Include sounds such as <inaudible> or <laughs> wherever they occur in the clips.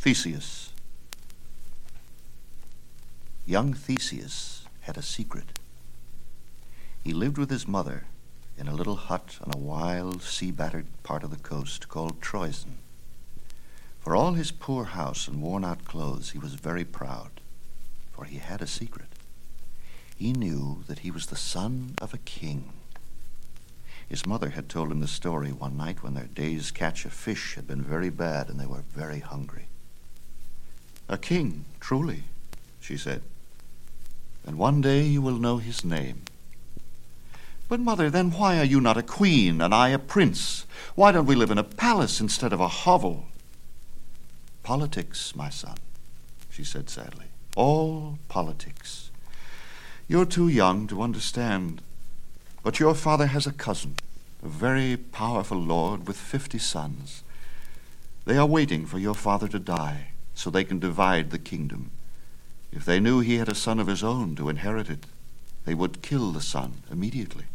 Theseus. Young Theseus had a secret. He lived with his mother in a little hut on a wild, sea battered part of the coast called Troezen. For all his poor house and worn out clothes, he was very proud, for he had a secret. He knew that he was the son of a king. His mother had told him the story one night when their day's catch of fish had been very bad and they were very hungry. A king, truly, she said. And one day you will know his name. But, mother, then why are you not a queen and I a prince? Why don't we live in a palace instead of a hovel? Politics, my son, she said sadly. All politics. You're too young to understand. But your father has a cousin, a very powerful lord with fifty sons. They are waiting for your father to die so they can divide the kingdom. If they knew he had a son of his own to inherit it, they would kill the son immediately.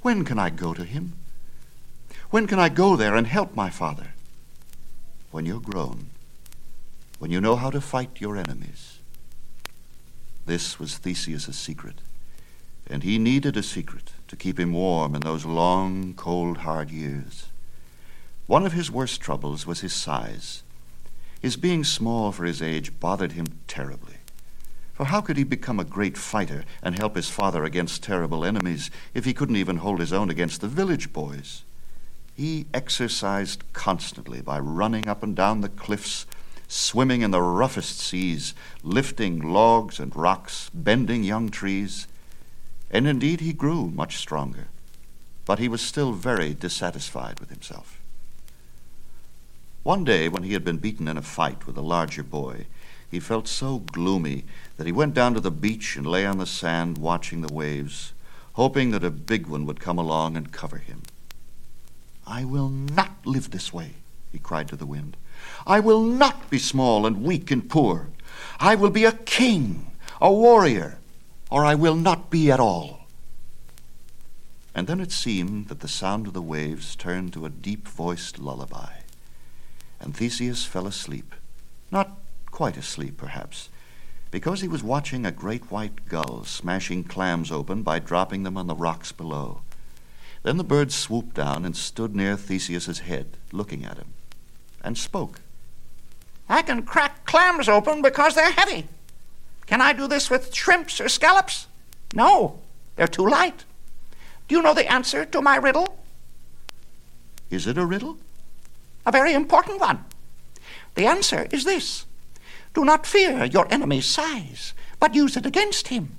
When can I go to him? When can I go there and help my father? When you're grown, when you know how to fight your enemies. This was Theseus's secret and he needed a secret to keep him warm in those long, cold, hard years. One of his worst troubles was his size. His being small for his age bothered him terribly. For how could he become a great fighter and help his father against terrible enemies if he couldn't even hold his own against the village boys? He exercised constantly by running up and down the cliffs, swimming in the roughest seas, lifting logs and rocks, bending young trees and indeed he grew much stronger, but he was still very dissatisfied with himself. One day, when he had been beaten in a fight with a larger boy, he felt so gloomy that he went down to the beach and lay on the sand watching the waves, hoping that a big one would come along and cover him. I will not live this way, he cried to the wind. I will not be small and weak and poor. I will be a king, a warrior, or I will not be at all. And then it seemed that the sound of the waves turned to a deep voiced lullaby, and Theseus fell asleep. Not quite asleep, perhaps, because he was watching a great white gull smashing clams open by dropping them on the rocks below. Then the bird swooped down and stood near Theseus's head, looking at him, and spoke. I can crack clams open because they're heavy. Can I do this with shrimps or scallops? No, they're too light. Do you know the answer to my riddle? Is it a riddle? A very important one. The answer is this Do not fear your enemy's size, but use it against him.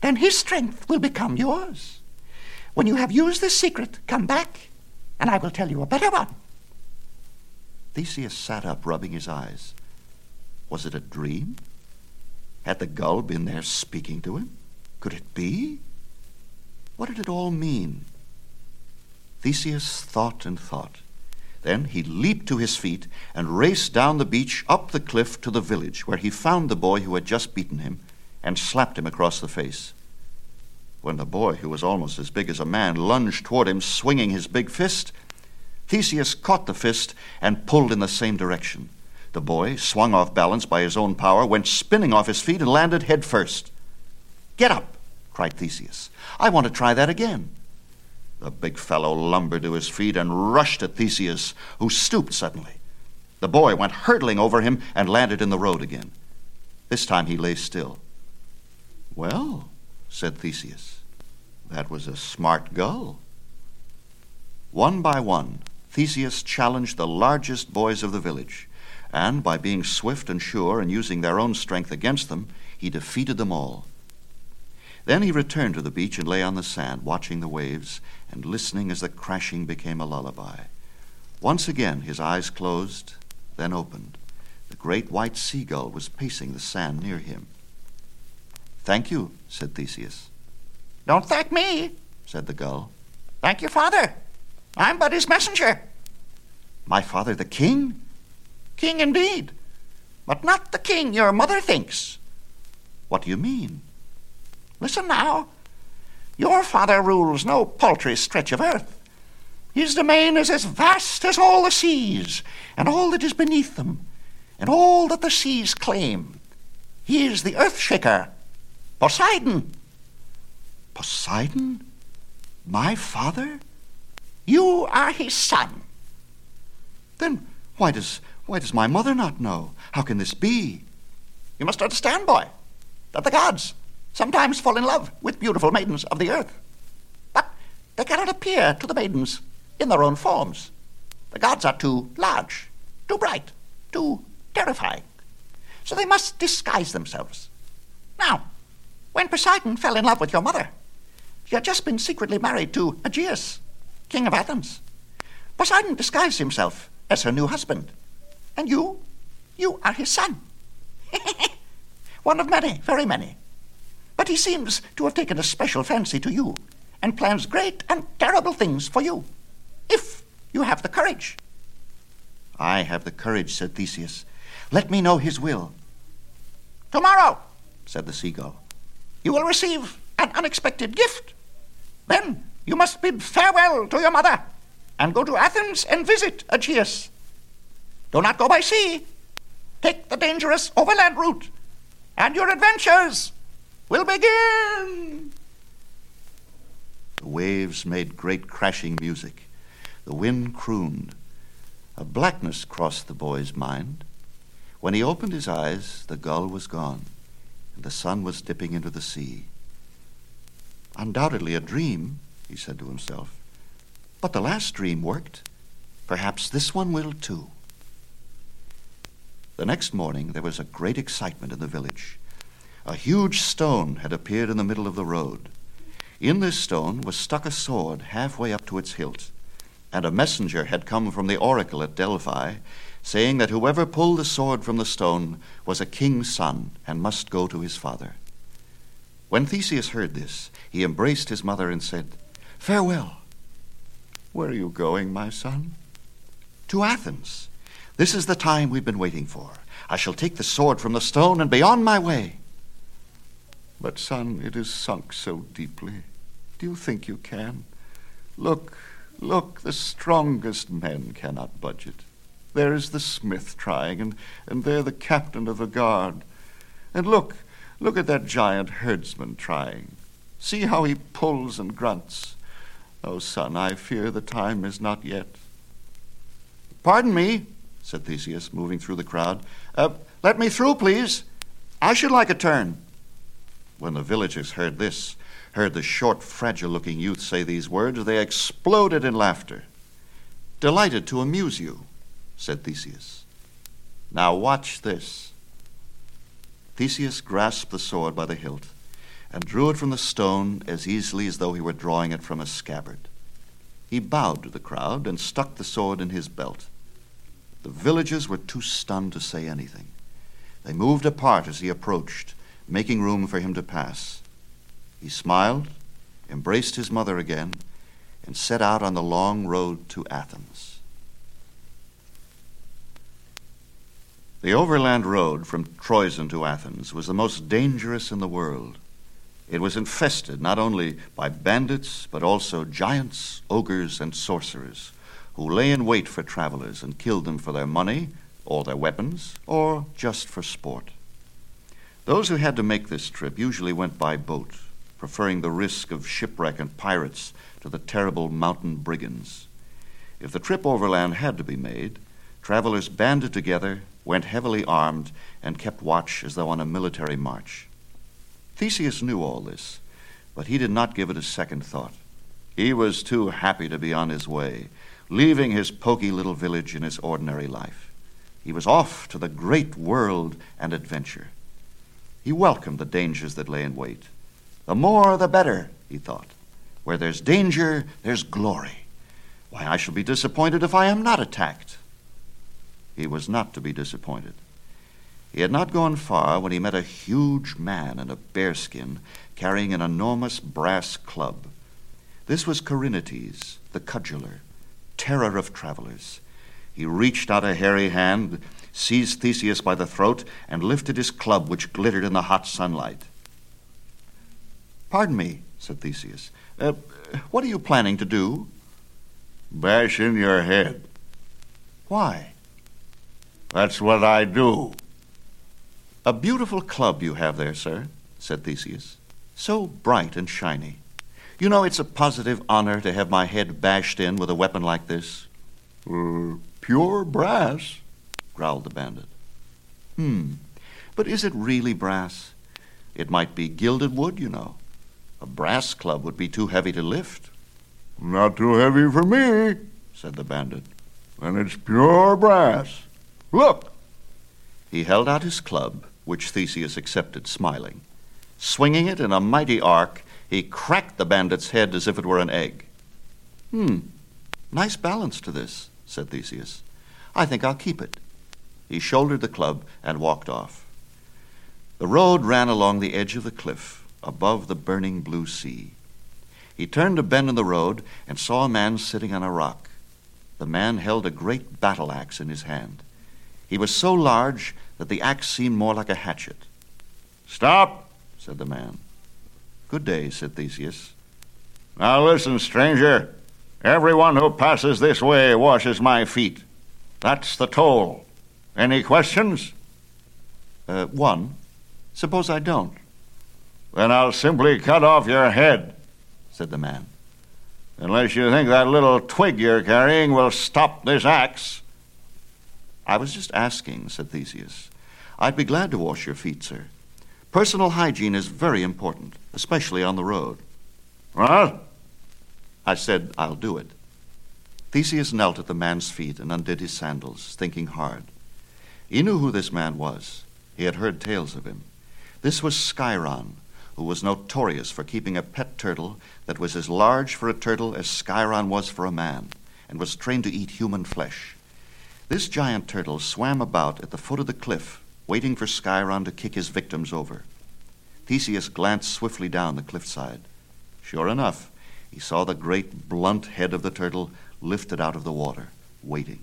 Then his strength will become yours. When you have used this secret, come back, and I will tell you a better one. Theseus sat up, rubbing his eyes. Was it a dream? Had the gull been there speaking to him? Could it be? What did it all mean? Theseus thought and thought. Then he leaped to his feet and raced down the beach, up the cliff to the village, where he found the boy who had just beaten him and slapped him across the face. When the boy, who was almost as big as a man, lunged toward him, swinging his big fist, Theseus caught the fist and pulled in the same direction. The boy, swung off balance by his own power, went spinning off his feet and landed head first. Get up, cried Theseus. I want to try that again. The big fellow lumbered to his feet and rushed at Theseus, who stooped suddenly. The boy went hurtling over him and landed in the road again. This time he lay still. Well, said Theseus, that was a smart gull. One by one, Theseus challenged the largest boys of the village and by being swift and sure and using their own strength against them, he defeated them all. Then he returned to the beach and lay on the sand, watching the waves and listening as the crashing became a lullaby. Once again his eyes closed, then opened. The great white seagull was pacing the sand near him. Thank you, said Theseus. Don't thank me, said the gull. Thank your father. I'm but his messenger. My father, the king? King indeed, but not the king your mother thinks. What do you mean? Listen now. Your father rules no paltry stretch of earth. His domain is as vast as all the seas and all that is beneath them, and all that the seas claim. He is the earth shaker, Poseidon. Poseidon? My father? You are his son. Then why does why does my mother not know? How can this be? You must understand, boy, that the gods sometimes fall in love with beautiful maidens of the earth. But they cannot appear to the maidens in their own forms. The gods are too large, too bright, too terrifying. So they must disguise themselves. Now, when Poseidon fell in love with your mother, he had just been secretly married to Aegeus, king of Athens. Poseidon disguised himself as her new husband. And you, you are his son. <laughs> One of many, very many. But he seems to have taken a special fancy to you and plans great and terrible things for you, if you have the courage. I have the courage, said Theseus. Let me know his will. Tomorrow, said the seagull, you will receive an unexpected gift. Then you must bid farewell to your mother and go to Athens and visit Aegeus. Do not go by sea. Take the dangerous overland route, and your adventures will begin. The waves made great crashing music. The wind crooned. A blackness crossed the boy's mind. When he opened his eyes, the gull was gone, and the sun was dipping into the sea. Undoubtedly a dream, he said to himself. But the last dream worked. Perhaps this one will too. The next morning there was a great excitement in the village. A huge stone had appeared in the middle of the road. In this stone was stuck a sword halfway up to its hilt, and a messenger had come from the oracle at Delphi, saying that whoever pulled the sword from the stone was a king's son and must go to his father. When Theseus heard this, he embraced his mother and said, Farewell. Where are you going, my son? To Athens. This is the time we've been waiting for. I shall take the sword from the stone and be on my way. But, son, it is sunk so deeply. Do you think you can? Look, look, the strongest men cannot budge it. There is the smith trying, and, and there the captain of the guard. And look, look at that giant herdsman trying. See how he pulls and grunts. Oh, son, I fear the time is not yet. Pardon me, said Theseus, moving through the crowd. Uh, let me through, please. I should like a turn. When the villagers heard this, heard the short, fragile looking youth say these words, they exploded in laughter. Delighted to amuse you, said Theseus. Now watch this. Theseus grasped the sword by the hilt and drew it from the stone as easily as though he were drawing it from a scabbard. He bowed to the crowd and stuck the sword in his belt. The villagers were too stunned to say anything. They moved apart as he approached, making room for him to pass. He smiled, embraced his mother again, and set out on the long road to Athens. The overland road from Troezen to Athens was the most dangerous in the world. It was infested not only by bandits, but also giants, ogres, and sorcerers, who lay in wait for travelers and killed them for their money, or their weapons, or just for sport. Those who had to make this trip usually went by boat, preferring the risk of shipwreck and pirates to the terrible mountain brigands. If the trip overland had to be made, travelers banded together, went heavily armed, and kept watch as though on a military march. Theseus knew all this, but he did not give it a second thought. He was too happy to be on his way, leaving his poky little village and his ordinary life. He was off to the great world and adventure. He welcomed the dangers that lay in wait. The more, the better, he thought. Where there's danger, there's glory. Why, I shall be disappointed if I am not attacked. He was not to be disappointed. He had not gone far when he met a huge man in a bearskin carrying an enormous brass club. This was Corynetes, the cudgeler, terror of travelers. He reached out a hairy hand, seized Theseus by the throat, and lifted his club, which glittered in the hot sunlight. Pardon me, said Theseus. Uh, what are you planning to do? Bash in your head. Why? That's what I do. A beautiful club you have there, sir, said Theseus. So bright and shiny. You know, it's a positive honor to have my head bashed in with a weapon like this. Uh, pure brass, growled the bandit. Hmm. But is it really brass? It might be gilded wood, you know. A brass club would be too heavy to lift. Not too heavy for me, said the bandit. And it's pure brass. Look! He held out his club, which Theseus accepted, smiling. Swinging it in a mighty arc, he cracked the bandit's head as if it were an egg. Hmm, nice balance to this, said Theseus. I think I'll keep it. He shouldered the club and walked off. The road ran along the edge of the cliff, above the burning blue sea. He turned a bend in the road and saw a man sitting on a rock. The man held a great battle axe in his hand. He was so large that the axe seemed more like a hatchet. Stop, said the man. Good day, said Theseus. Now listen, stranger. Everyone who passes this way washes my feet. That's the toll. Any questions? Uh, one. Suppose I don't. Then I'll simply cut off your head, said the man. Unless you think that little twig you're carrying will stop this axe. I was just asking, said Theseus. I'd be glad to wash your feet, sir. Personal hygiene is very important, especially on the road. What? I said, I'll do it. Theseus knelt at the man's feet and undid his sandals, thinking hard. He knew who this man was. He had heard tales of him. This was Sciron, who was notorious for keeping a pet turtle that was as large for a turtle as Sciron was for a man, and was trained to eat human flesh. This giant turtle swam about at the foot of the cliff, waiting for Sciron to kick his victims over. Theseus glanced swiftly down the cliffside. Sure enough, he saw the great blunt head of the turtle lifted out of the water, waiting.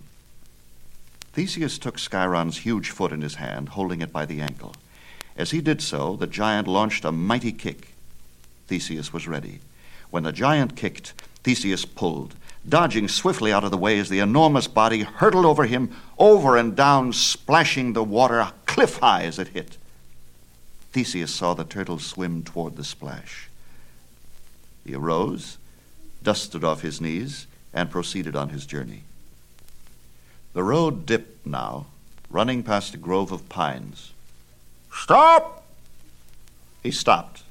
Theseus took Sciron's huge foot in his hand, holding it by the ankle. As he did so, the giant launched a mighty kick. Theseus was ready. When the giant kicked, Theseus pulled, dodging swiftly out of the way as the enormous body hurtled over him, over and down, splashing the water cliff high as it hit. Theseus saw the turtle swim toward the splash. He arose, dusted off his knees, and proceeded on his journey. The road dipped now, running past a grove of pines. Stop! He stopped.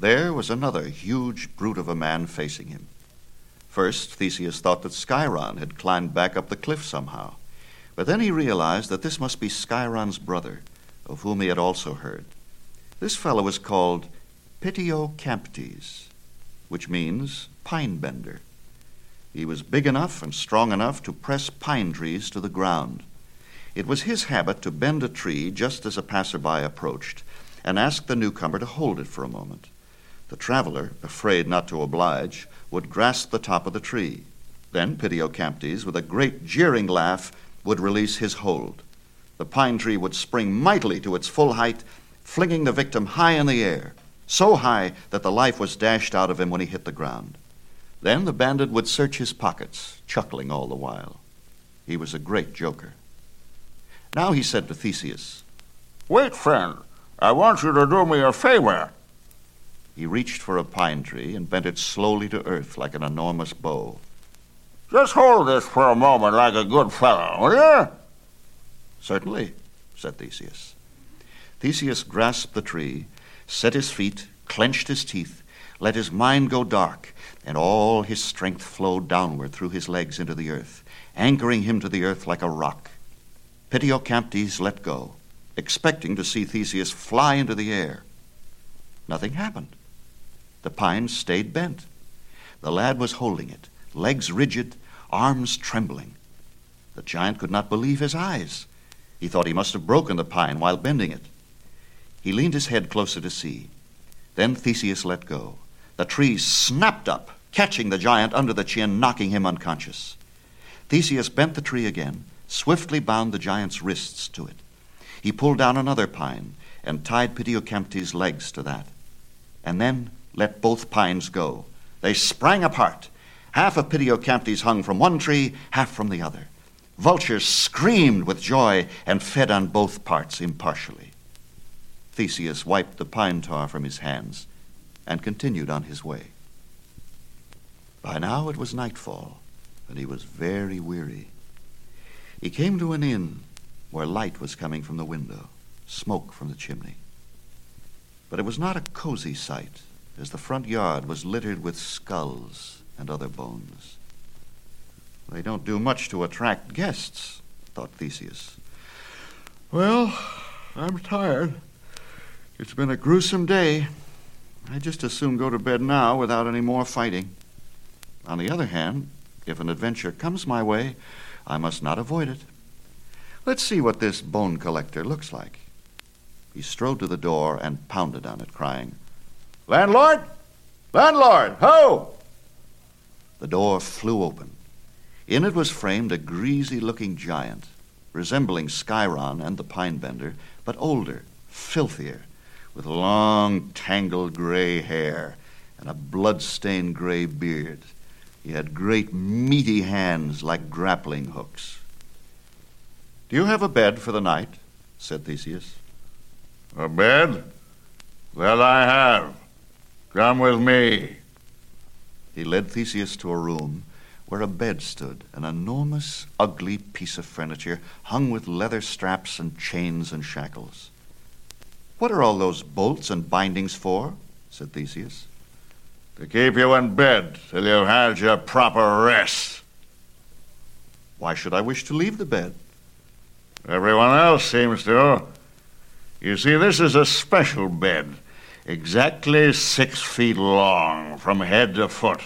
There was another huge brute of a man facing him. First, Theseus thought that Sciron had climbed back up the cliff somehow, but then he realized that this must be Sciron's brother, of whom he had also heard. This fellow was called Pityocamptes, which means pine bender. He was big enough and strong enough to press pine trees to the ground. It was his habit to bend a tree just as a passerby approached and ask the newcomer to hold it for a moment. The traveler, afraid not to oblige, would grasp the top of the tree. Then Pityocamptes, with a great jeering laugh, would release his hold. The pine tree would spring mightily to its full height, flinging the victim high in the air, so high that the life was dashed out of him when he hit the ground. Then the bandit would search his pockets, chuckling all the while. He was a great joker. Now he said to Theseus, Wait, friend. I want you to do me a favor. He reached for a pine tree and bent it slowly to earth like an enormous bow. Just hold this for a moment like a good fellow, will you? Certainly, said Theseus. Theseus grasped the tree, set his feet, clenched his teeth, let his mind go dark, and all his strength flowed downward through his legs into the earth, anchoring him to the earth like a rock. Pityocamptes let go, expecting to see Theseus fly into the air. Nothing happened. The pine stayed bent. The lad was holding it, legs rigid, arms trembling. The giant could not believe his eyes. He thought he must have broken the pine while bending it. He leaned his head closer to see. Then Theseus let go. The tree snapped up, catching the giant under the chin, knocking him unconscious. Theseus bent the tree again, swiftly bound the giant's wrists to it. He pulled down another pine and tied Pityocamptes' legs to that. And then let both pines go. They sprang apart. Half of Pityocamptes hung from one tree, half from the other. Vultures screamed with joy and fed on both parts impartially. Theseus wiped the pine tar from his hands and continued on his way. By now it was nightfall, and he was very weary. He came to an inn where light was coming from the window, smoke from the chimney. But it was not a cozy sight, as the front yard was littered with skulls and other bones. They don't do much to attract guests, thought Theseus. Well, I'm tired. It's been a gruesome day. I'd just as soon go to bed now without any more fighting. On the other hand, if an adventure comes my way, I must not avoid it. Let's see what this bone collector looks like. He strode to the door and pounded on it, crying, Landlord! Landlord! Ho! The door flew open. In it was framed a greasy looking giant, resembling Sciron and the pine bender, but older, filthier, with long, tangled gray hair and a blood-stained gray beard. He had great, meaty hands like grappling hooks. Do you have a bed for the night? said Theseus. A bed? That I have. Come with me. He led Theseus to a room where a bed stood, an enormous, ugly piece of furniture hung with leather straps and chains and shackles. What are all those bolts and bindings for? said Theseus. To keep you in bed till you've had your proper rest. Why should I wish to leave the bed? Everyone else seems to. You see, this is a special bed, exactly six feet long from head to foot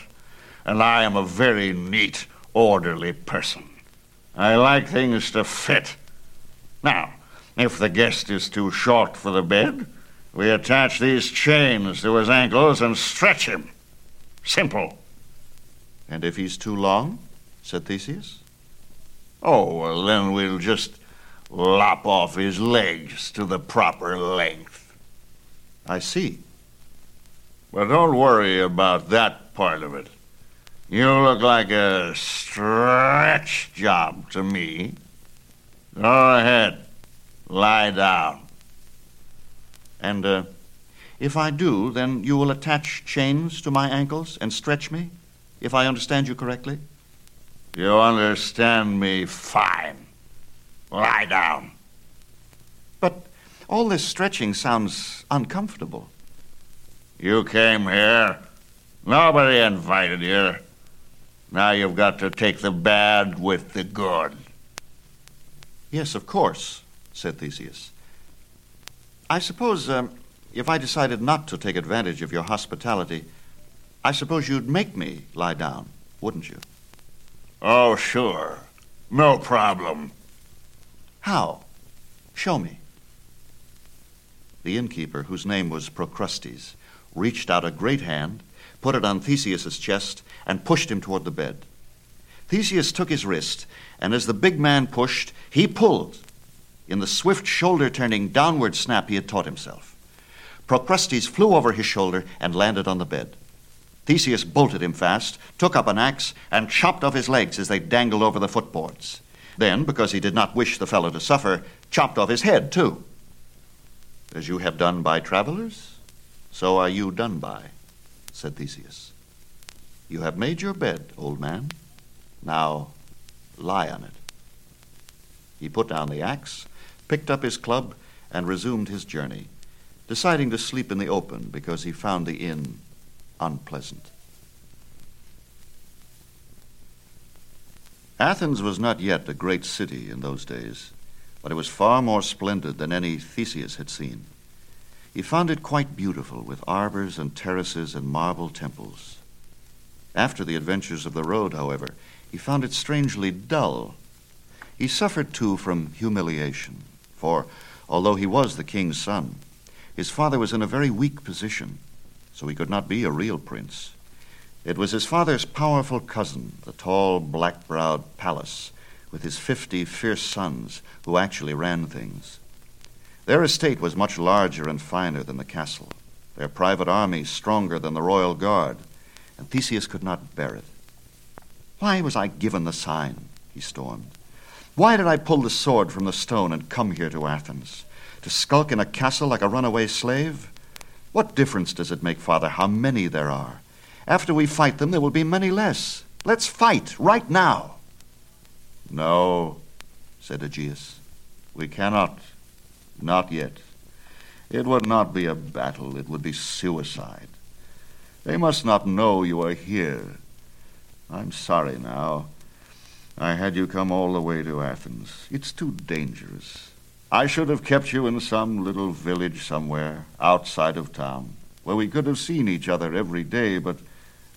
and I am a very neat, orderly person. I like things to fit. Now, if the guest is too short for the bed, we attach these chains to his ankles and stretch him. Simple. And if he's too long? said Theseus. Oh, well, then we'll just lop off his legs to the proper length. I see. But don't worry about that part of it. You look like a stretch job to me. Go ahead. Lie down. And uh, if I do, then you will attach chains to my ankles and stretch me, if I understand you correctly? You understand me fine. Lie down. But all this stretching sounds uncomfortable. You came here. Nobody invited you. Now you've got to take the bad with the good. Yes, of course, said Theseus. I suppose um, if I decided not to take advantage of your hospitality, I suppose you'd make me lie down, wouldn't you? Oh, sure. No problem. How? Show me. The innkeeper, whose name was Procrustes, reached out a great hand put it on Theseus's chest, and pushed him toward the bed. Theseus took his wrist, and as the big man pushed, he pulled in the swift shoulder turning downward snap he had taught himself. Procrustes flew over his shoulder and landed on the bed. Theseus bolted him fast, took up an axe, and chopped off his legs as they dangled over the footboards. Then, because he did not wish the fellow to suffer, chopped off his head, too. As you have done by travelers, so are you done by said Theseus. You have made your bed, old man. Now lie on it. He put down the axe, picked up his club, and resumed his journey, deciding to sleep in the open because he found the inn unpleasant. Athens was not yet a great city in those days, but it was far more splendid than any Theseus had seen. He found it quite beautiful, with arbors and terraces and marble temples. After the adventures of the road, however, he found it strangely dull. He suffered, too, from humiliation, for although he was the king's son, his father was in a very weak position, so he could not be a real prince. It was his father's powerful cousin, the tall, black browed Pallas, with his fifty fierce sons, who actually ran things. Their estate was much larger and finer than the castle, their private army stronger than the royal guard, and Theseus could not bear it. Why was I given the sign? he stormed. Why did I pull the sword from the stone and come here to Athens? To skulk in a castle like a runaway slave? What difference does it make, Father, how many there are? After we fight them, there will be many less. Let's fight right now. No, said Aegeus. We cannot. Not yet. It would not be a battle, it would be suicide. They must not know you are here. I'm sorry now. I had you come all the way to Athens. It's too dangerous. I should have kept you in some little village somewhere outside of town, where we could have seen each other every day, but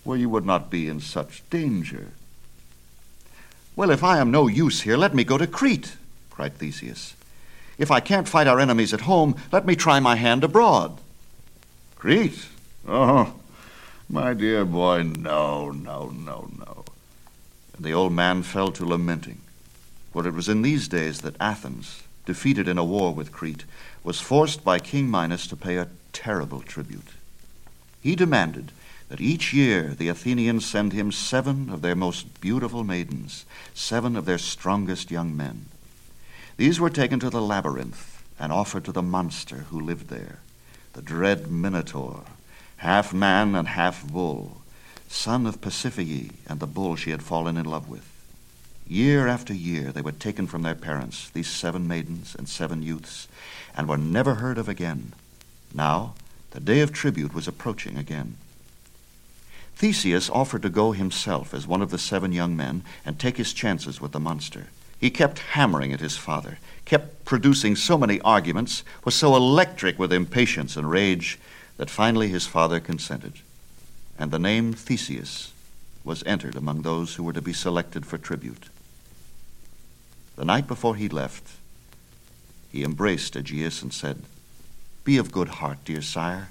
where you would not be in such danger. Well, if I am no use here, let me go to Crete, cried Theseus. If I can't fight our enemies at home, let me try my hand abroad. Crete? Oh, my dear boy, no, no, no, no. And the old man fell to lamenting, for it was in these days that Athens, defeated in a war with Crete, was forced by King Minos to pay a terrible tribute. He demanded that each year the Athenians send him seven of their most beautiful maidens, seven of their strongest young men. These were taken to the labyrinth and offered to the monster who lived there, the dread Minotaur, half man and half bull, son of Pasiphae and the bull she had fallen in love with. Year after year they were taken from their parents, these seven maidens and seven youths, and were never heard of again. Now the day of tribute was approaching again. Theseus offered to go himself as one of the seven young men and take his chances with the monster. He kept hammering at his father, kept producing so many arguments, was so electric with impatience and rage, that finally his father consented. And the name Theseus was entered among those who were to be selected for tribute. The night before he left, he embraced Aegeus and said, Be of good heart, dear sire.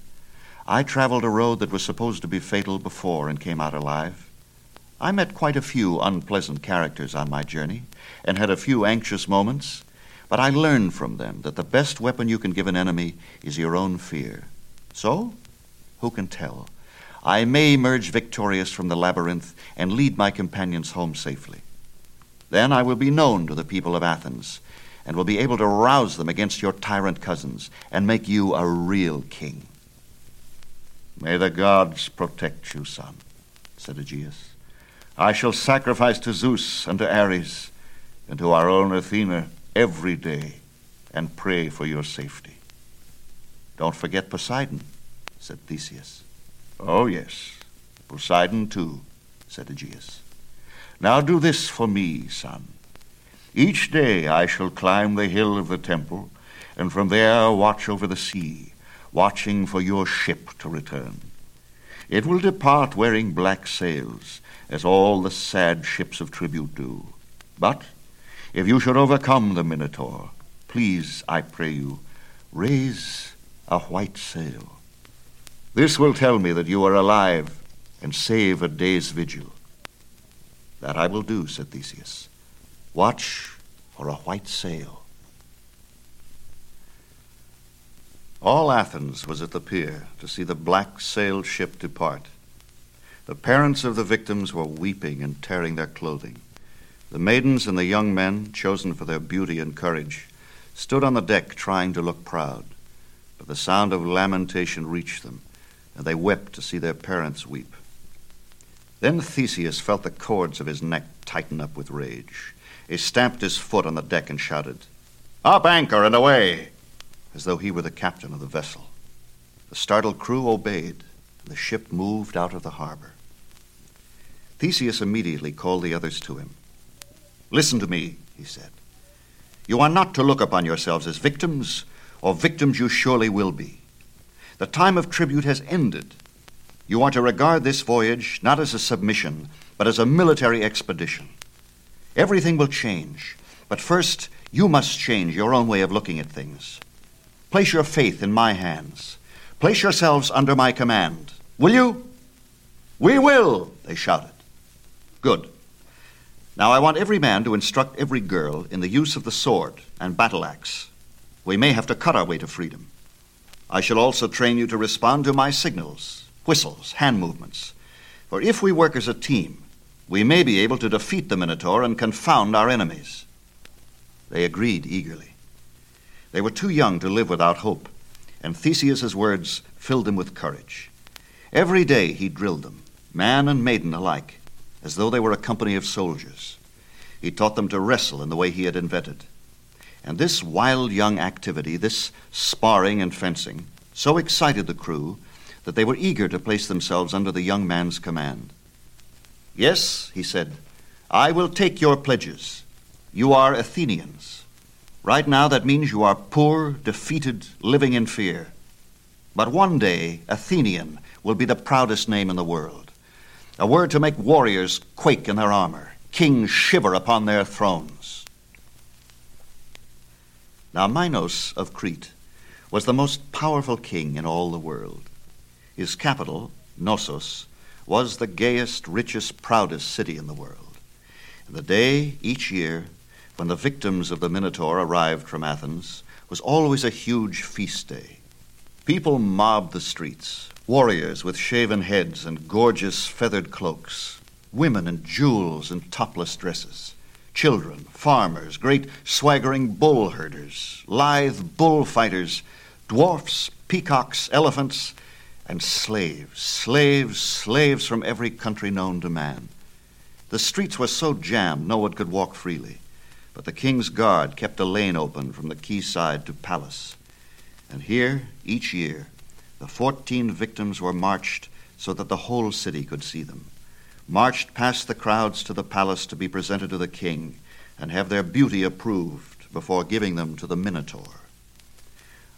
I traveled a road that was supposed to be fatal before and came out alive. I met quite a few unpleasant characters on my journey and had a few anxious moments, but I learned from them that the best weapon you can give an enemy is your own fear. So, who can tell? I may emerge victorious from the labyrinth and lead my companions home safely. Then I will be known to the people of Athens and will be able to rouse them against your tyrant cousins and make you a real king. May the gods protect you, son, said Aegeus. I shall sacrifice to Zeus and to Ares and to our own Athena every day and pray for your safety. Don't forget Poseidon, said Theseus. Oh, yes, Poseidon too, said Aegeus. Now do this for me, son. Each day I shall climb the hill of the temple, and from there watch over the sea watching for your ship to return. It will depart wearing black sails, as all the sad ships of tribute do. But if you should overcome the Minotaur, please, I pray you, raise a white sail. This will tell me that you are alive and save a day's vigil. That I will do, said Theseus. Watch for a white sail. All Athens was at the pier to see the black sailed ship depart. The parents of the victims were weeping and tearing their clothing. The maidens and the young men, chosen for their beauty and courage, stood on the deck trying to look proud. But the sound of lamentation reached them, and they wept to see their parents weep. Then Theseus felt the cords of his neck tighten up with rage. He stamped his foot on the deck and shouted, Up anchor and away! as though he were the captain of the vessel. The startled crew obeyed, and the ship moved out of the harbor. Theseus immediately called the others to him. Listen to me, he said. You are not to look upon yourselves as victims, or victims you surely will be. The time of tribute has ended. You are to regard this voyage not as a submission, but as a military expedition. Everything will change, but first you must change your own way of looking at things. Place your faith in my hands. Place yourselves under my command. Will you? We will, they shouted. Good. Now I want every man to instruct every girl in the use of the sword and battle axe. We may have to cut our way to freedom. I shall also train you to respond to my signals, whistles, hand movements. For if we work as a team, we may be able to defeat the Minotaur and confound our enemies. They agreed eagerly. They were too young to live without hope, and Theseus's words filled them with courage. Every day he drilled them, man and maiden alike, as though they were a company of soldiers. He taught them to wrestle in the way he had invented. And this wild young activity, this sparring and fencing, so excited the crew that they were eager to place themselves under the young man's command. Yes, he said, I will take your pledges. You are Athenians. Right now, that means you are poor, defeated, living in fear. But one day, Athenian will be the proudest name in the world. A word to make warriors quake in their armor, kings shiver upon their thrones. Now, Minos of Crete was the most powerful king in all the world. His capital, Knossos, was the gayest, richest, proudest city in the world. And the day each year when the victims of the Minotaur arrived from Athens was always a huge feast day. People mobbed the streets, warriors with shaven heads and gorgeous feathered cloaks, women in jewels and topless dresses, children, farmers, great swaggering bull herders, lithe bullfighters, dwarfs, peacocks, elephants, and slaves, slaves, slaves from every country known to man. The streets were so jammed no one could walk freely, but the king's guard kept a lane open from the quayside to palace. And here, each year, the fourteen victims were marched so that the whole city could see them, marched past the crowds to the palace to be presented to the king and have their beauty approved before giving them to the Minotaur.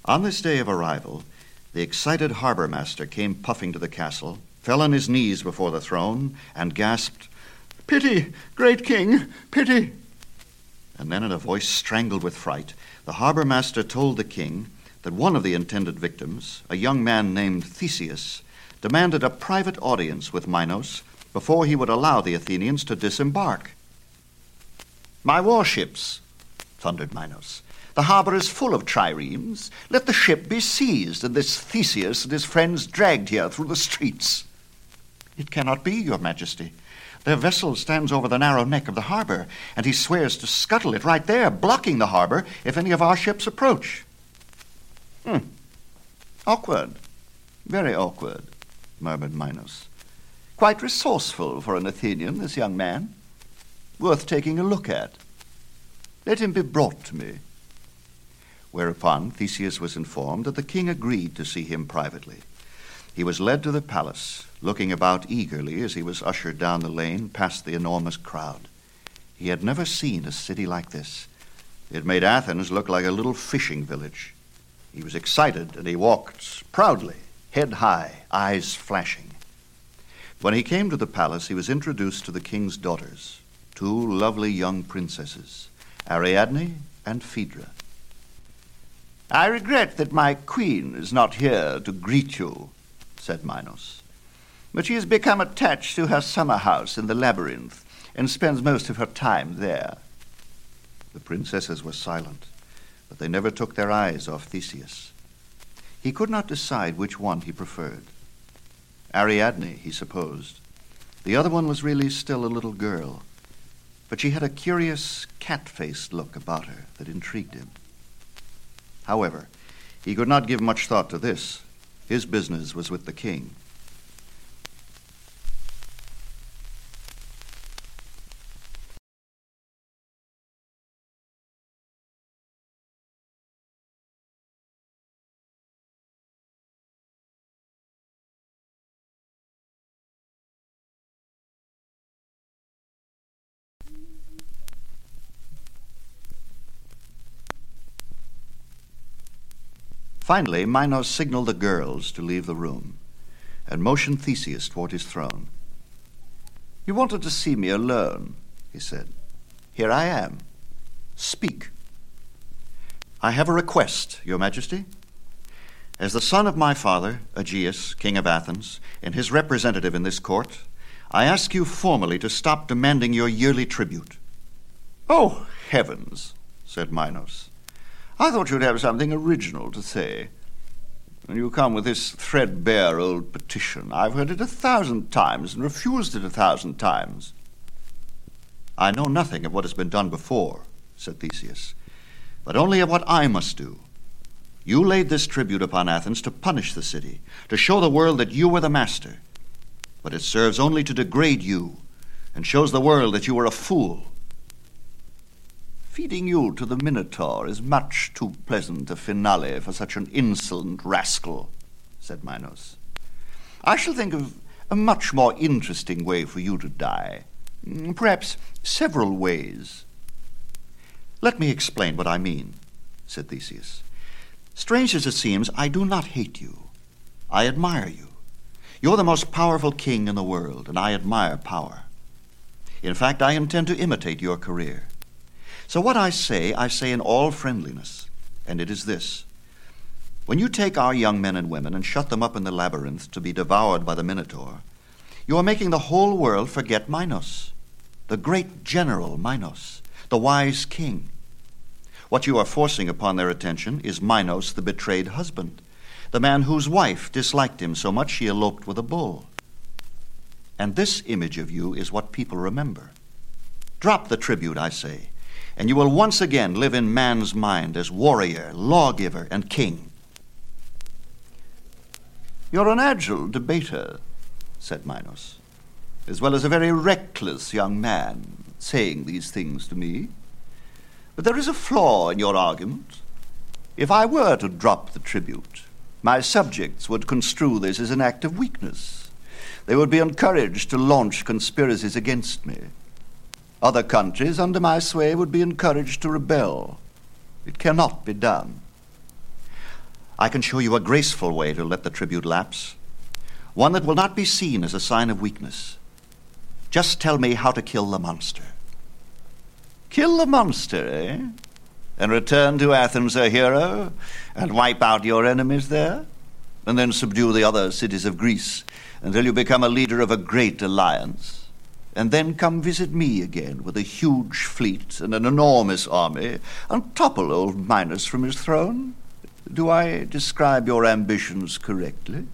On this day of arrival, the excited harbor master came puffing to the castle, fell on his knees before the throne, and gasped, Pity, great king, pity! And then, in a voice strangled with fright, the harbor master told the king that one of the intended victims, a young man named Theseus, demanded a private audience with Minos before he would allow the Athenians to disembark. My warships, thundered Minos. The harbor is full of triremes. Let the ship be seized, and this Theseus and his friends dragged here through the streets. It cannot be, your majesty. Their vessel stands over the narrow neck of the harbor, and he swears to scuttle it right there, blocking the harbor if any of our ships approach. Hmm. Awkward. Very awkward, murmured Minos. Quite resourceful for an Athenian, this young man. Worth taking a look at. Let him be brought to me. Whereupon Theseus was informed that the king agreed to see him privately. He was led to the palace, looking about eagerly as he was ushered down the lane past the enormous crowd. He had never seen a city like this. It made Athens look like a little fishing village. He was excited and he walked proudly, head high, eyes flashing. When he came to the palace, he was introduced to the king's daughters, two lovely young princesses, Ariadne and Phaedra. I regret that my queen is not here to greet you, said Minos. But she has become attached to her summer house in the labyrinth and spends most of her time there. The princesses were silent, but they never took their eyes off Theseus. He could not decide which one he preferred. Ariadne, he supposed. The other one was really still a little girl, but she had a curious cat-faced look about her that intrigued him. However, he could not give much thought to this. His business was with the king. Finally, Minos signaled the girls to leave the room and motioned Theseus toward his throne. You wanted to see me alone, he said. Here I am. Speak. I have a request, Your Majesty. As the son of my father, Aegeus, king of Athens, and his representative in this court, I ask you formally to stop demanding your yearly tribute. Oh, heavens, said Minos. I thought you'd have something original to say. And you come with this threadbare old petition. I've heard it a thousand times and refused it a thousand times. I know nothing of what has been done before, said Theseus, but only of what I must do. You laid this tribute upon Athens to punish the city, to show the world that you were the master. But it serves only to degrade you and shows the world that you are a fool. Feeding you to the Minotaur is much too pleasant a finale for such an insolent rascal, said Minos. I shall think of a much more interesting way for you to die. Mm, perhaps several ways. Let me explain what I mean, said Theseus. Strange as it seems, I do not hate you. I admire you. You're the most powerful king in the world, and I admire power. In fact, I intend to imitate your career. So what I say, I say in all friendliness, and it is this. When you take our young men and women and shut them up in the labyrinth to be devoured by the Minotaur, you are making the whole world forget Minos, the great general Minos, the wise king. What you are forcing upon their attention is Minos, the betrayed husband, the man whose wife disliked him so much she eloped with a bull. And this image of you is what people remember. Drop the tribute, I say, and you will once again live in man's mind as warrior, lawgiver, and king. You're an agile debater, said Minos, as well as a very reckless young man, saying these things to me. But there is a flaw in your argument. If I were to drop the tribute, my subjects would construe this as an act of weakness. They would be encouraged to launch conspiracies against me. Other countries under my sway would be encouraged to rebel. It cannot be done. I can show you a graceful way to let the tribute lapse, one that will not be seen as a sign of weakness. Just tell me how to kill the monster. Kill the monster, eh? And return to Athens a hero, and wipe out your enemies there? And then subdue the other cities of Greece until you become a leader of a great alliance? And then come visit me again with a huge fleet and an enormous army, and topple old Minos from his throne? Do I describe your ambitions correctly?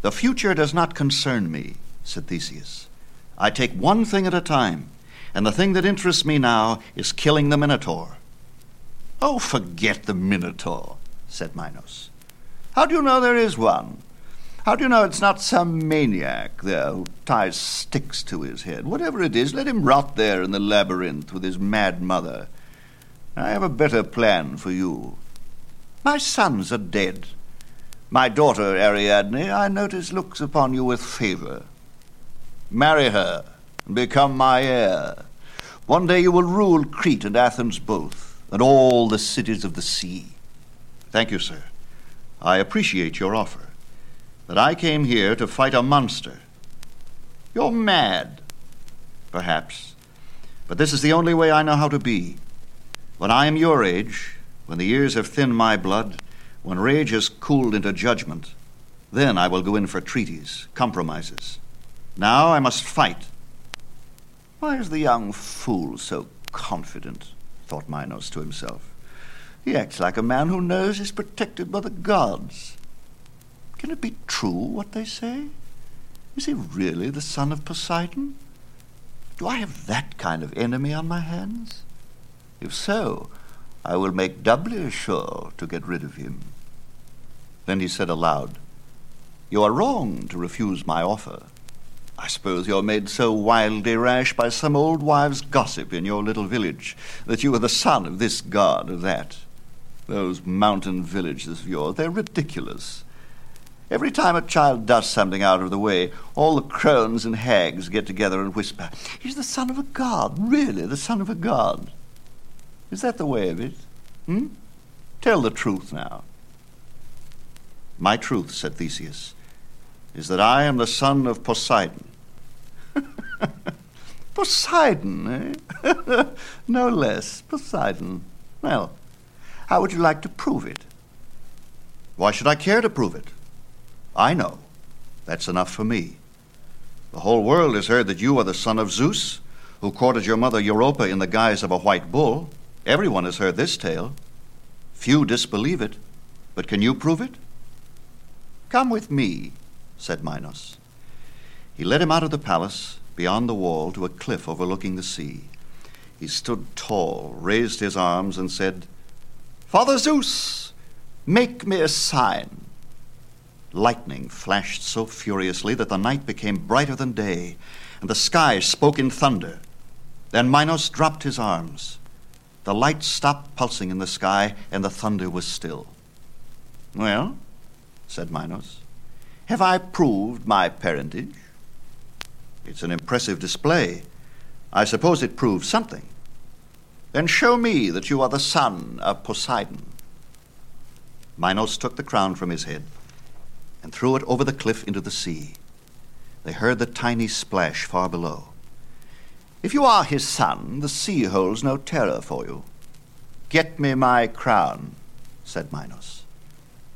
The future does not concern me, said Theseus. I take one thing at a time, and the thing that interests me now is killing the Minotaur. Oh, forget the Minotaur, said Minos. How do you know there is one? How do you know it's not some maniac there who ties sticks to his head? Whatever it is, let him rot there in the labyrinth with his mad mother. I have a better plan for you. My sons are dead. My daughter, Ariadne, I notice looks upon you with favor. Marry her and become my heir. One day you will rule Crete and Athens both, and all the cities of the sea. Thank you, sir. I appreciate your offer that I came here to fight a monster. You're mad, perhaps, but this is the only way I know how to be. When I am your age, when the years have thinned my blood, when rage has cooled into judgment, then I will go in for treaties, compromises. Now I must fight. Why is the young fool so confident? thought Minos to himself. He acts like a man who knows he's protected by the gods. Can it be true what they say? Is he really the son of Poseidon? Do I have that kind of enemy on my hands? If so, I will make doubly sure to get rid of him. Then he said aloud, You are wrong to refuse my offer. I suppose you're made so wildly rash by some old wives' gossip in your little village that you are the son of this god or that. Those mountain villages of yours, they're ridiculous. Every time a child does something out of the way, all the crones and hags get together and whisper, He's the son of a god, really, the son of a god. Is that the way of it? Hmm? Tell the truth now. My truth, said Theseus, is that I am the son of Poseidon. <laughs> Poseidon, eh? <laughs> no less. Poseidon. Well, how would you like to prove it? Why should I care to prove it? I know. That's enough for me. The whole world has heard that you are the son of Zeus, who courted your mother Europa in the guise of a white bull. Everyone has heard this tale. Few disbelieve it, but can you prove it? Come with me, said Minos. He led him out of the palace, beyond the wall, to a cliff overlooking the sea. He stood tall, raised his arms, and said, Father Zeus, make me a sign. Lightning flashed so furiously that the night became brighter than day, and the sky spoke in thunder. Then Minos dropped his arms. The light stopped pulsing in the sky, and the thunder was still. Well, said Minos, have I proved my parentage? It's an impressive display. I suppose it proves something. Then show me that you are the son of Poseidon. Minos took the crown from his head and threw it over the cliff into the sea. They heard the tiny splash far below. If you are his son, the sea holds no terror for you. Get me my crown, said Minos.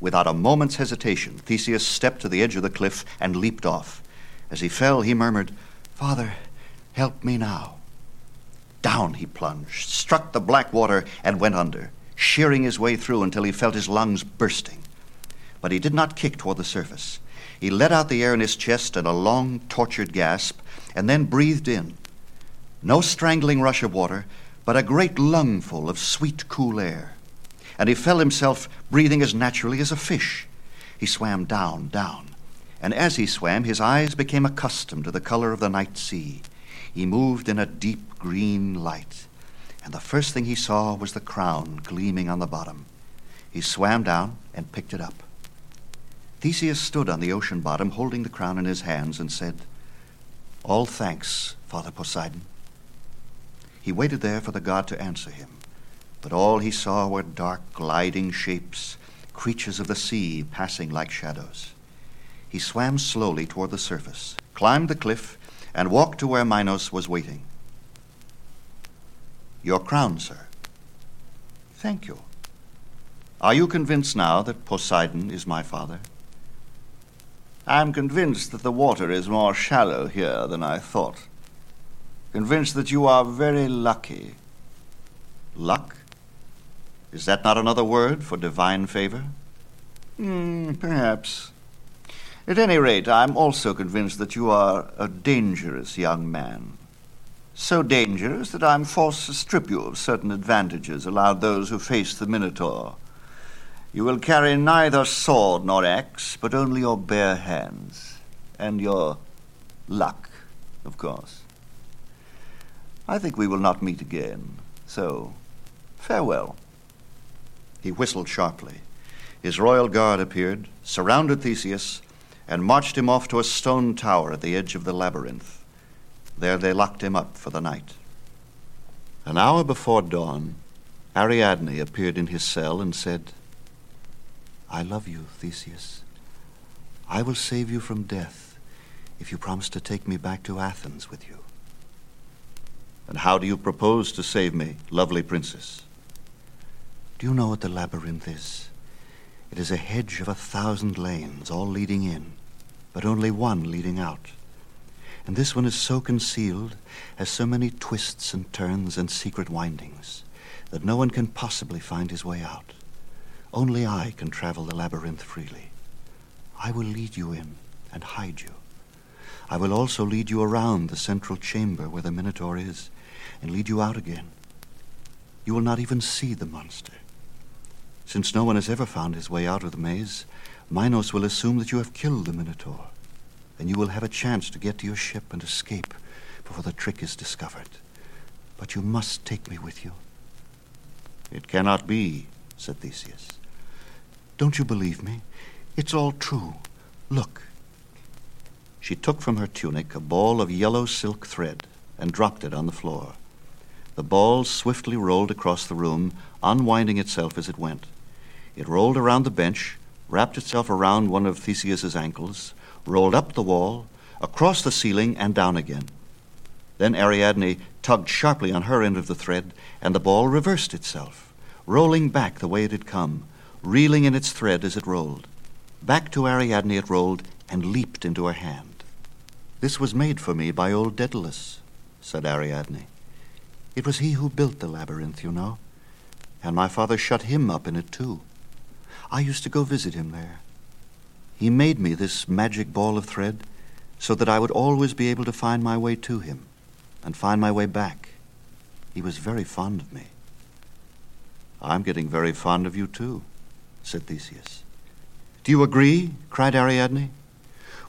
Without a moment's hesitation, Theseus stepped to the edge of the cliff and leaped off. As he fell, he murmured, Father, help me now. Down he plunged, struck the black water, and went under, shearing his way through until he felt his lungs bursting. But he did not kick toward the surface. He let out the air in his chest in a long, tortured gasp, and then breathed in. No strangling rush of water, but a great lungful of sweet, cool air. And he felt himself breathing as naturally as a fish. He swam down, down. And as he swam, his eyes became accustomed to the color of the night sea. He moved in a deep green light, and the first thing he saw was the crown gleaming on the bottom. He swam down and picked it up. Theseus stood on the ocean bottom, holding the crown in his hands, and said, All thanks, Father Poseidon. He waited there for the god to answer him, but all he saw were dark, gliding shapes, creatures of the sea passing like shadows. He swam slowly toward the surface, climbed the cliff, and walked to where Minos was waiting. Your crown, sir. Thank you. Are you convinced now that Poseidon is my father? I am convinced that the water is more shallow here than I thought. Convinced that you are very lucky. Luck? Is that not another word for divine favor? Hmm, perhaps. At any rate, I'm also convinced that you are a dangerous young man. So dangerous that I'm forced to strip you of certain advantages allowed those who face the Minotaur. You will carry neither sword nor axe, but only your bare hands, and your luck, of course. I think we will not meet again, so farewell. He whistled sharply. His royal guard appeared, surrounded Theseus, and marched him off to a stone tower at the edge of the labyrinth. There they locked him up for the night. An hour before dawn, Ariadne appeared in his cell and said, I love you, Theseus. I will save you from death if you promise to take me back to Athens with you. And how do you propose to save me, lovely princess? Do you know what the labyrinth is? It is a hedge of a thousand lanes, all leading in, but only one leading out. And this one is so concealed, has so many twists and turns and secret windings, that no one can possibly find his way out. Only I can travel the labyrinth freely. I will lead you in and hide you. I will also lead you around the central chamber where the Minotaur is, and lead you out again. You will not even see the monster. Since no one has ever found his way out of the maze, Minos will assume that you have killed the Minotaur, and you will have a chance to get to your ship and escape before the trick is discovered. But you must take me with you. It cannot be, said Theseus. Don't you believe me? It's all true. Look. She took from her tunic a ball of yellow silk thread and dropped it on the floor. The ball swiftly rolled across the room, unwinding itself as it went. It rolled around the bench, wrapped itself around one of Theseus's ankles, rolled up the wall, across the ceiling, and down again. Then Ariadne tugged sharply on her end of the thread, and the ball reversed itself, rolling back the way it had come, reeling in its thread as it rolled. Back to Ariadne it rolled and leaped into her hand. This was made for me by old Daedalus, said Ariadne. It was he who built the labyrinth, you know, and my father shut him up in it too. I used to go visit him there. He made me this magic ball of thread so that I would always be able to find my way to him and find my way back. He was very fond of me. I'm getting very fond of you, too, said Theseus. Do you agree? cried Ariadne.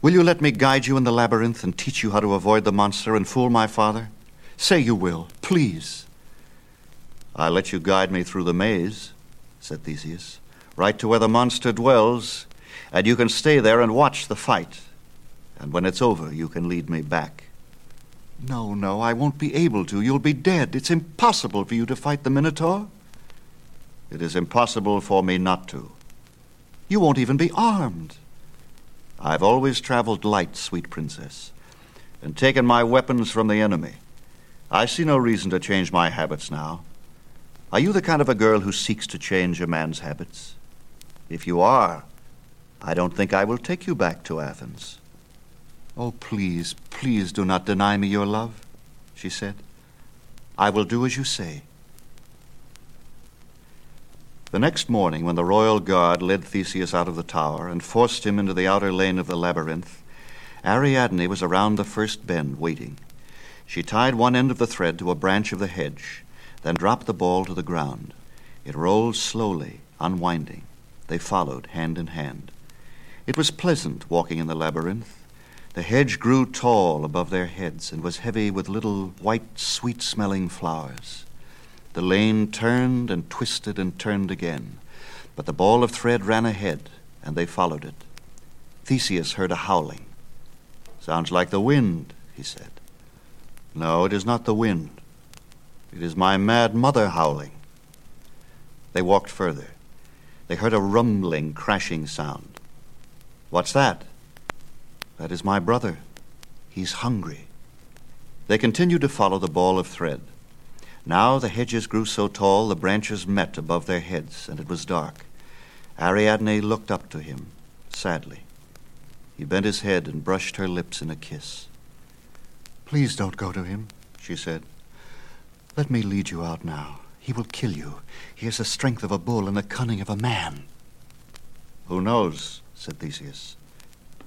Will you let me guide you in the labyrinth and teach you how to avoid the monster and fool my father? Say you will, please. I'll let you guide me through the maze, said Theseus, right to where the monster dwells, and you can stay there and watch the fight. And when it's over, you can lead me back. No, no, I won't be able to. You'll be dead. It's impossible for you to fight the Minotaur. It is impossible for me not to. You won't even be armed. I've always traveled light, sweet princess, and taken my weapons from the enemy. I see no reason to change my habits now. Are you the kind of a girl who seeks to change a man's habits? If you are, I don't think I will take you back to Athens. Oh, please, please do not deny me your love, she said. I will do as you say. The next morning, when the royal guard led Theseus out of the tower and forced him into the outer lane of the labyrinth, Ariadne was around the first bend waiting. She tied one end of the thread to a branch of the hedge, then dropped the ball to the ground. It rolled slowly, unwinding. They followed, hand in hand. It was pleasant walking in the labyrinth. The hedge grew tall above their heads and was heavy with little white, sweet smelling flowers. The lane turned and twisted and turned again, but the ball of thread ran ahead, and they followed it. Theseus heard a howling. Sounds like the wind, he said. No, it is not the wind. It is my mad mother howling. They walked further. They heard a rumbling, crashing sound. What's that? That is my brother. He's hungry. They continued to follow the ball of thread. Now the hedges grew so tall the branches met above their heads, and it was dark. Ariadne looked up to him, sadly. He bent his head and brushed her lips in a kiss. Please don't go to him, she said. Let me lead you out now. He will kill you. He has the strength of a bull and the cunning of a man. Who knows, said Theseus.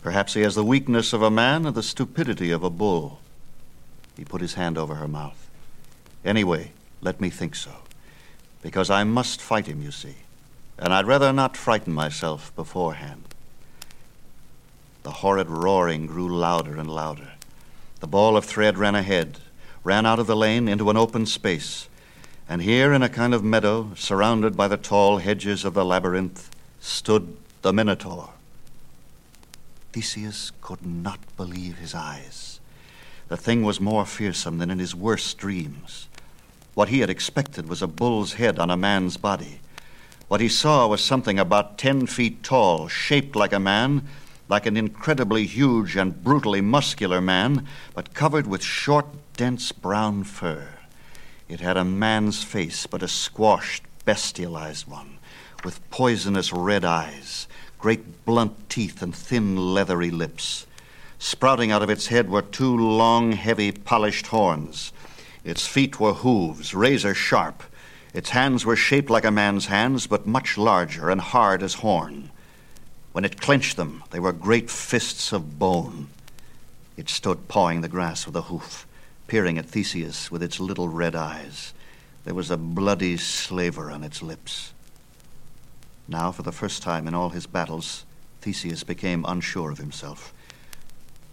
Perhaps he has the weakness of a man and the stupidity of a bull. He put his hand over her mouth. Anyway, let me think so. Because I must fight him, you see. And I'd rather not frighten myself beforehand. The horrid roaring grew louder and louder. The ball of thread ran ahead, ran out of the lane into an open space. And here, in a kind of meadow, surrounded by the tall hedges of the labyrinth, stood the Minotaur. Theseus could not believe his eyes. The thing was more fearsome than in his worst dreams. What he had expected was a bull's head on a man's body. What he saw was something about ten feet tall, shaped like a man, like an incredibly huge and brutally muscular man, but covered with short, dense brown fur. It had a man's face, but a squashed, bestialized one, with poisonous red eyes great blunt teeth and thin leathery lips. Sprouting out of its head were two long, heavy, polished horns. Its feet were hooves, razor sharp. Its hands were shaped like a man's hands, but much larger and hard as horn. When it clenched them, they were great fists of bone. It stood pawing the grass with a hoof, peering at Theseus with its little red eyes. There was a bloody slaver on its lips. Now, for the first time in all his battles, Theseus became unsure of himself.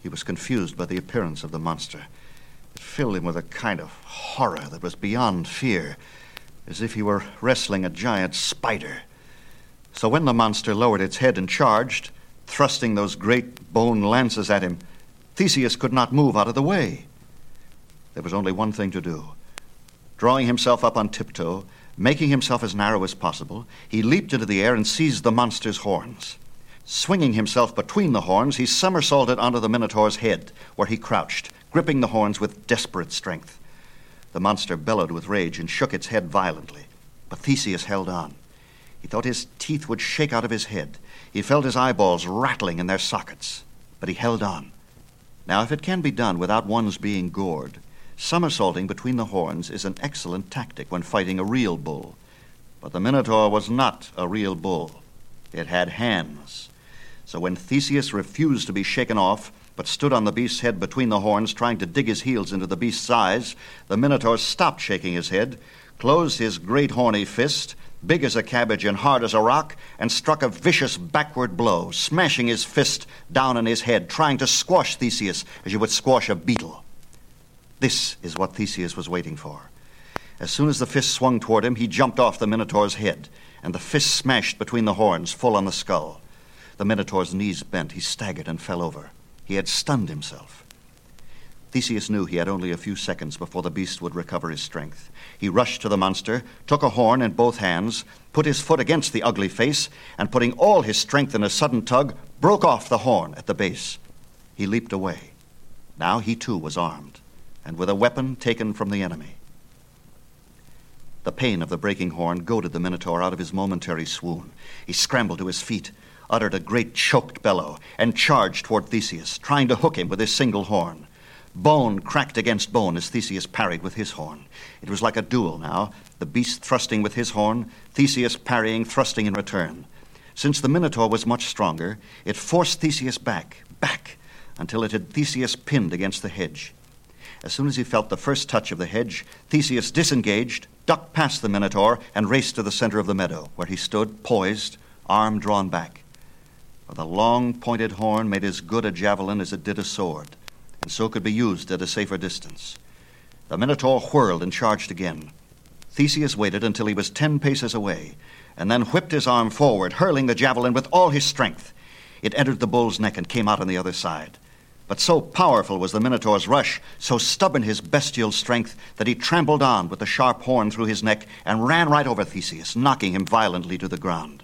He was confused by the appearance of the monster. Filled him with a kind of horror that was beyond fear, as if he were wrestling a giant spider. So when the monster lowered its head and charged, thrusting those great bone lances at him, Theseus could not move out of the way. There was only one thing to do. Drawing himself up on tiptoe, Making himself as narrow as possible, he leaped into the air and seized the monster's horns. Swinging himself between the horns, he somersaulted onto the Minotaur's head, where he crouched, gripping the horns with desperate strength. The monster bellowed with rage and shook its head violently, but Theseus held on. He thought his teeth would shake out of his head. He felt his eyeballs rattling in their sockets, but he held on. Now, if it can be done without one's being gored, Somersaulting between the horns is an excellent tactic when fighting a real bull. But the Minotaur was not a real bull. It had hands. So when Theseus refused to be shaken off, but stood on the beast's head between the horns, trying to dig his heels into the beast's eyes, the Minotaur stopped shaking his head, closed his great horny fist, big as a cabbage and hard as a rock, and struck a vicious backward blow, smashing his fist down on his head, trying to squash Theseus as you would squash a beetle. This is what Theseus was waiting for. As soon as the fist swung toward him, he jumped off the Minotaur's head, and the fist smashed between the horns, full on the skull. The Minotaur's knees bent. He staggered and fell over. He had stunned himself. Theseus knew he had only a few seconds before the beast would recover his strength. He rushed to the monster, took a horn in both hands, put his foot against the ugly face, and putting all his strength in a sudden tug, broke off the horn at the base. He leaped away. Now he too was armed, and with a weapon taken from the enemy. The pain of the breaking horn goaded the Minotaur out of his momentary swoon. He scrambled to his feet, uttered a great choked bellow, and charged toward Theseus, trying to hook him with his single horn. Bone cracked against bone as Theseus parried with his horn. It was like a duel now, the beast thrusting with his horn, Theseus parrying, thrusting in return. Since the Minotaur was much stronger, it forced Theseus back, back, until it had Theseus pinned against the hedge. As soon as he felt the first touch of the hedge, Theseus disengaged, ducked past the Minotaur, and raced to the center of the meadow, where he stood, poised, arm drawn back. For the long pointed horn made as good a javelin as it did a sword and so could be used at a safer distance. The Minotaur whirled and charged again. Theseus waited until he was ten paces away, and then whipped his arm forward, hurling the javelin with all his strength. It entered the bull's neck and came out on the other side. But so powerful was the Minotaur's rush, so stubborn his bestial strength, that he trampled on with the sharp horn through his neck and ran right over Theseus, knocking him violently to the ground.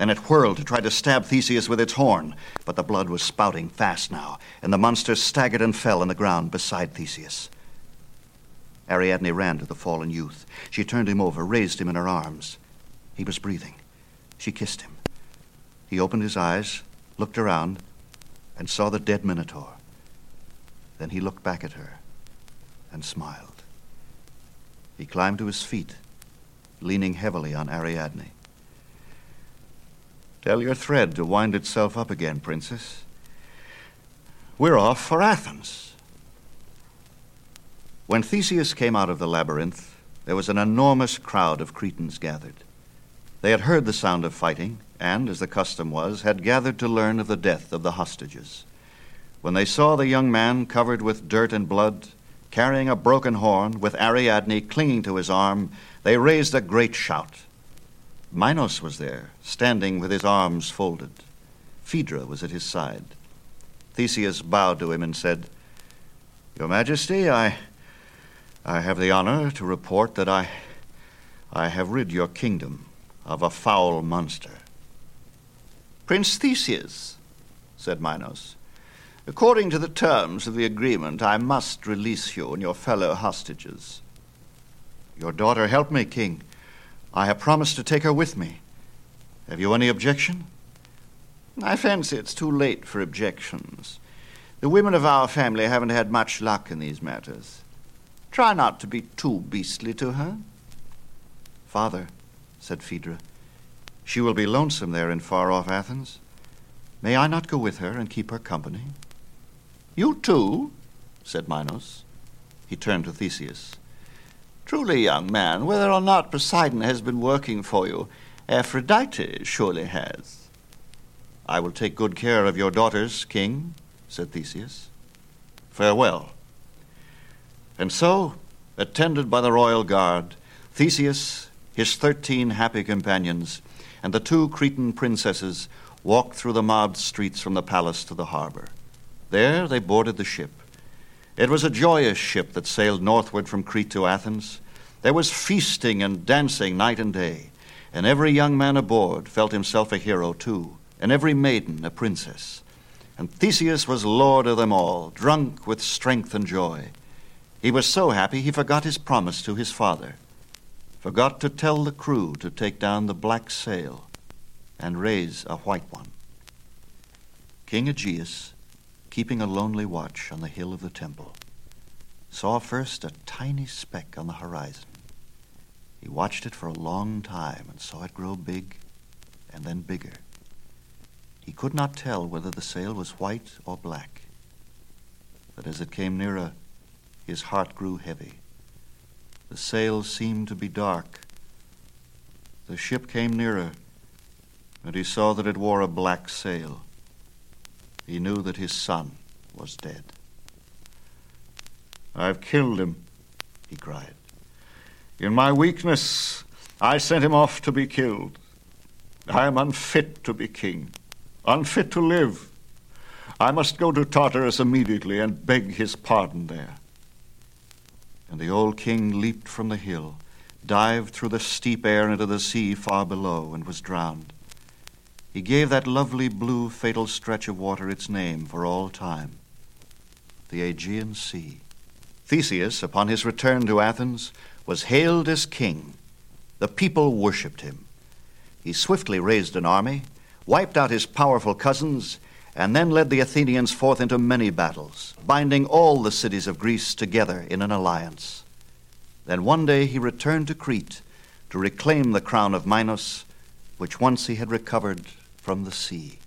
Then it whirled to try to stab Theseus with its horn, but the blood was spouting fast now, and the monster staggered and fell on the ground beside Theseus. Ariadne ran to the fallen youth. She turned him over, raised him in her arms. He was breathing. She kissed him. He opened his eyes, looked around, and saw the dead Minotaur. Then he looked back at her and smiled. He climbed to his feet, leaning heavily on Ariadne. Tell your thread to wind itself up again, Princess. We're off for Athens. When Theseus came out of the labyrinth, there was an enormous crowd of Cretans gathered. They had heard the sound of fighting, and, as the custom was, had gathered to learn of the death of the hostages. When they saw the young man covered with dirt and blood, carrying a broken horn, with Ariadne clinging to his arm, they raised a great shout. Minos was there, standing with his arms folded. Phaedra was at his side. Theseus bowed to him and said, Your Majesty, I, I have the honor to report that I, I have rid your kingdom of a foul monster. Prince Theseus, said Minos, according to the terms of the agreement, I must release you and your fellow hostages. Your daughter help me, King. I have promised to take her with me. Have you any objection? I fancy it's too late for objections. The women of our family haven't had much luck in these matters. Try not to be too beastly to her. Father, said Phaedra, she will be lonesome there in far off Athens. May I not go with her and keep her company? You too, said Minos. He turned to Theseus. Truly, young man, whether or not Poseidon has been working for you, Aphrodite surely has. I will take good care of your daughters, king, said Theseus. Farewell. And so, attended by the royal guard, Theseus, his thirteen happy companions, and the two Cretan princesses walked through the mobbed streets from the palace to the harbor. There they boarded the ship. It was a joyous ship that sailed northward from Crete to Athens. There was feasting and dancing night and day, and every young man aboard felt himself a hero too, and every maiden a princess. And Theseus was lord of them all, drunk with strength and joy. He was so happy he forgot his promise to his father, forgot to tell the crew to take down the black sail and raise a white one. King Aegeus keeping a lonely watch on the hill of the temple, saw first a tiny speck on the horizon. He watched it for a long time and saw it grow big and then bigger. He could not tell whether the sail was white or black. But as it came nearer, his heart grew heavy. The sails seemed to be dark. The ship came nearer, and he saw that it wore a black sail. He knew that his son was dead. I've killed him, he cried. In my weakness, I sent him off to be killed. I am unfit to be king, unfit to live. I must go to Tartarus immediately and beg his pardon there. And the old king leaped from the hill, dived through the steep air into the sea far below, and was drowned. He gave that lovely blue fatal stretch of water its name for all time the Aegean Sea. Theseus, upon his return to Athens, was hailed as king. The people worshipped him. He swiftly raised an army, wiped out his powerful cousins, and then led the Athenians forth into many battles, binding all the cities of Greece together in an alliance. Then one day he returned to Crete to reclaim the crown of Minos, which once he had recovered from the sea.